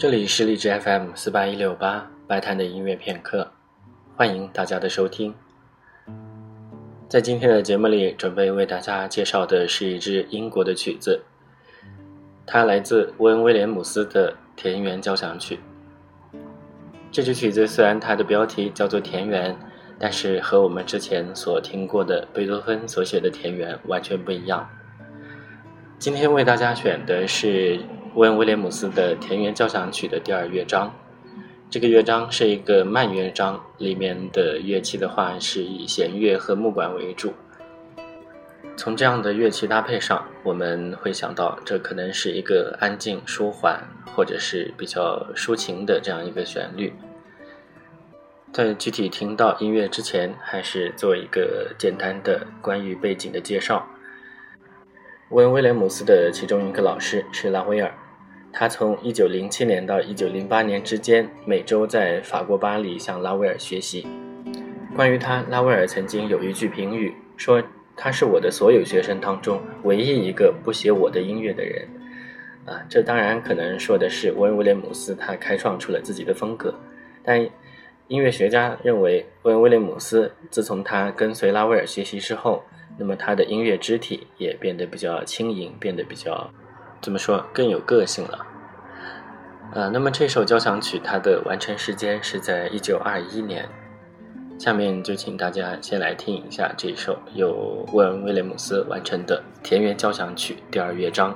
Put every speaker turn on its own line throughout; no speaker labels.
这里是荔枝 FM 四八一六八白谈的音乐片刻，欢迎大家的收听。在今天的节目里，准备为大家介绍的是一支英国的曲子，它来自温·威廉姆斯的《田园交响曲》。这支曲子虽然它的标题叫做《田园》，但是和我们之前所听过的贝多芬所写的《田园》完全不一样。今天为大家选的是温·威廉姆斯的《田园交响曲》的第二乐章。这个乐章是一个慢乐章，里面的乐器的话是以弦乐和木管为主。从这样的乐器搭配上，我们会想到这可能是一个安静、舒缓，或者是比较抒情的这样一个旋律。在具体听到音乐之前，还是做一个简单的关于背景的介绍。温·威廉姆斯的其中一个老师是拉威尔，他从1907年到1908年之间，每周在法国巴黎向拉威尔学习。关于他，拉威尔曾经有一句评语说：“他是我的所有学生当中唯一一个不写我的音乐的人。”啊，这当然可能说的是温·威廉姆斯他开创出了自己的风格，但音乐学家认为温·威廉姆斯自从他跟随拉威尔学习之后。那么他的音乐肢体也变得比较轻盈，变得比较，怎么说更有个性了。呃，那么这首交响曲它的完成时间是在一九二一年。下面就请大家先来听一下这首由温威廉姆斯完成的《田园交响曲》第二乐章。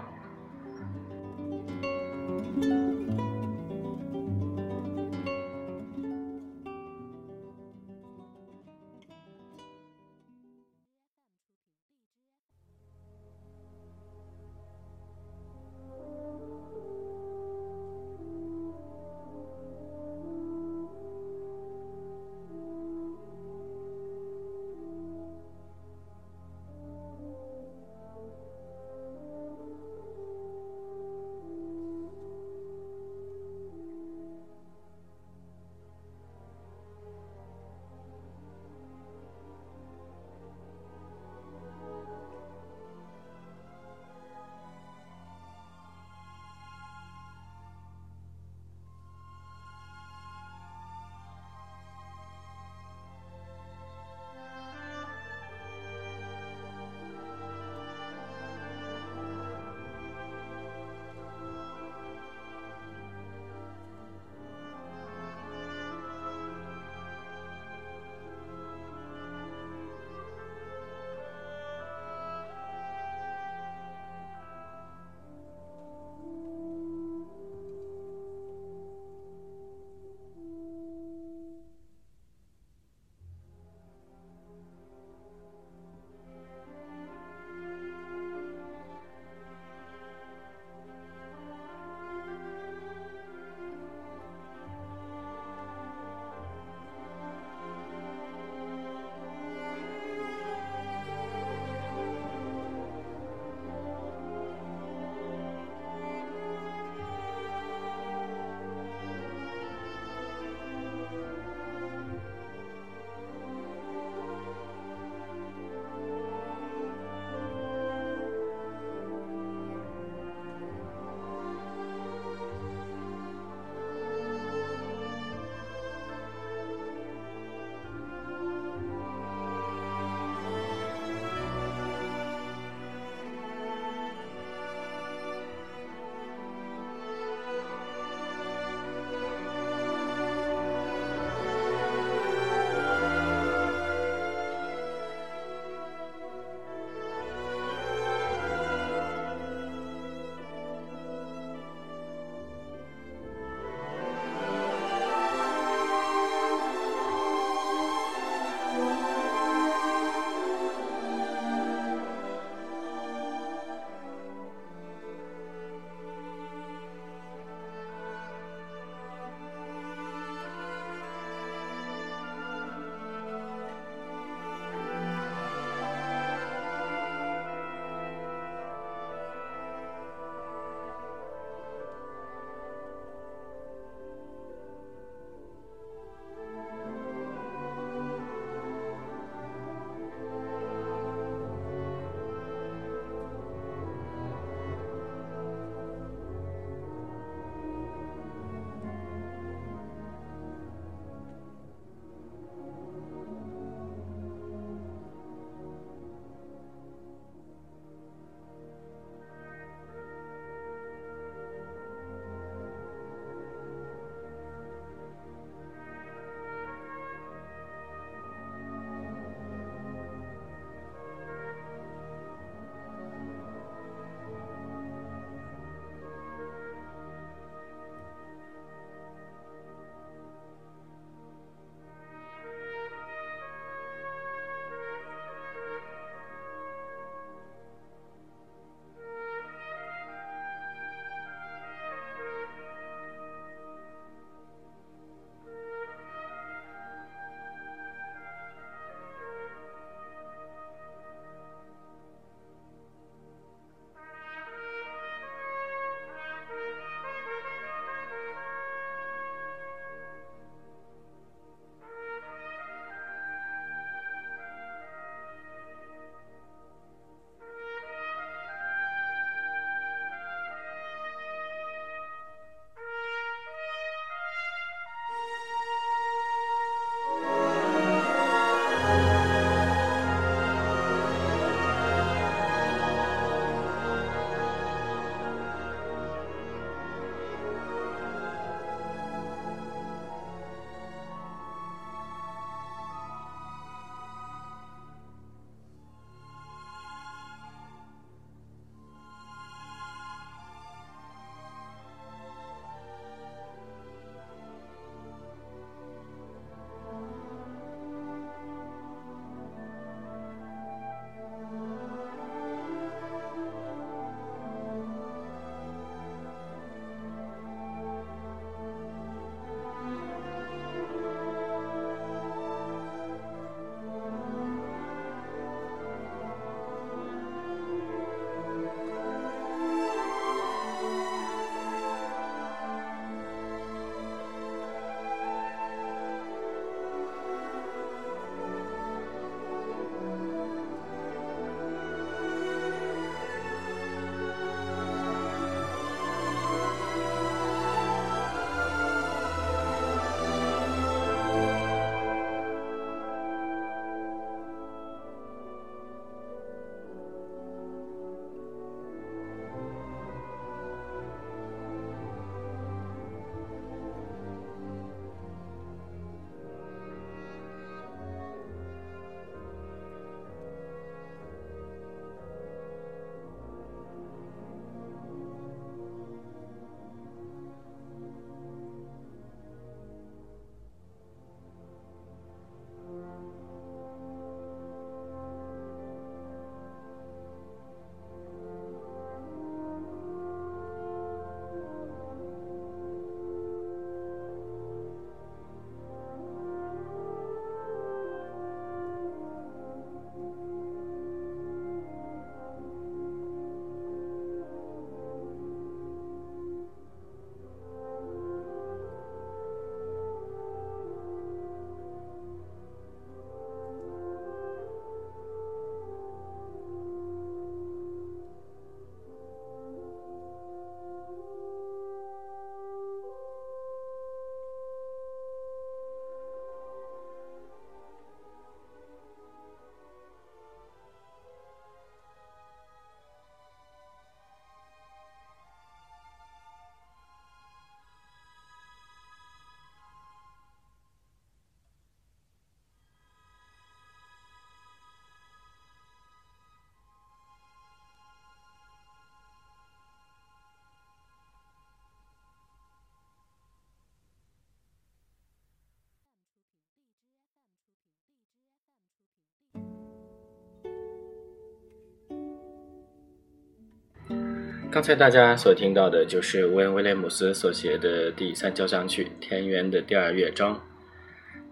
刚才大家所听到的就是威恩·威廉姆斯所写的第三交响曲《田园》的第二乐章。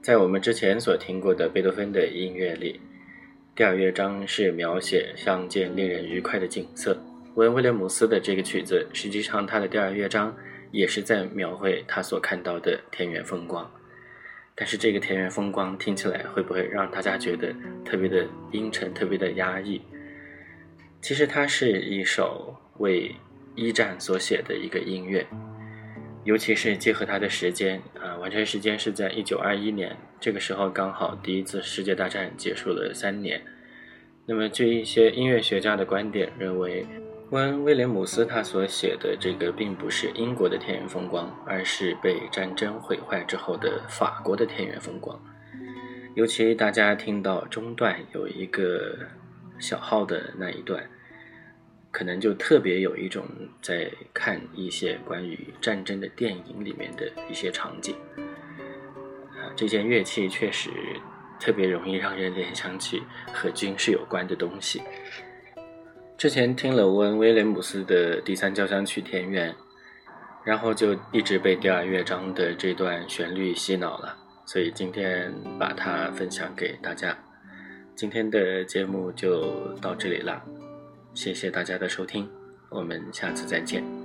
在我们之前所听过的贝多芬的音乐里，第二乐章是描写乡间令人愉快的景色。威恩·威廉姆斯的这个曲子，实际上他的第二乐章也是在描绘他所看到的田园风光。但是这个田园风光听起来会不会让大家觉得特别的阴沉、特别的压抑？其实它是一首为一战所写的一个音乐。尤其是结合它的时间啊，完成时间是在一九二一年，这个时候刚好第一次世界大战结束了三年。那么，据一些音乐学家的观点认为，温·威廉姆斯他所写的这个并不是英国的田园风光，而是被战争毁坏之后的法国的田园风光。尤其大家听到中段有一个小号的那一段。可能就特别有一种在看一些关于战争的电影里面的一些场景，啊，这件乐器确实特别容易让人联想起和军事有关的东西。之前听了温威廉姆斯的第三交响曲《田园》，然后就一直被第二乐章的这段旋律洗脑了，所以今天把它分享给大家。今天的节目就到这里了。谢谢大家的收听，我们下次再见。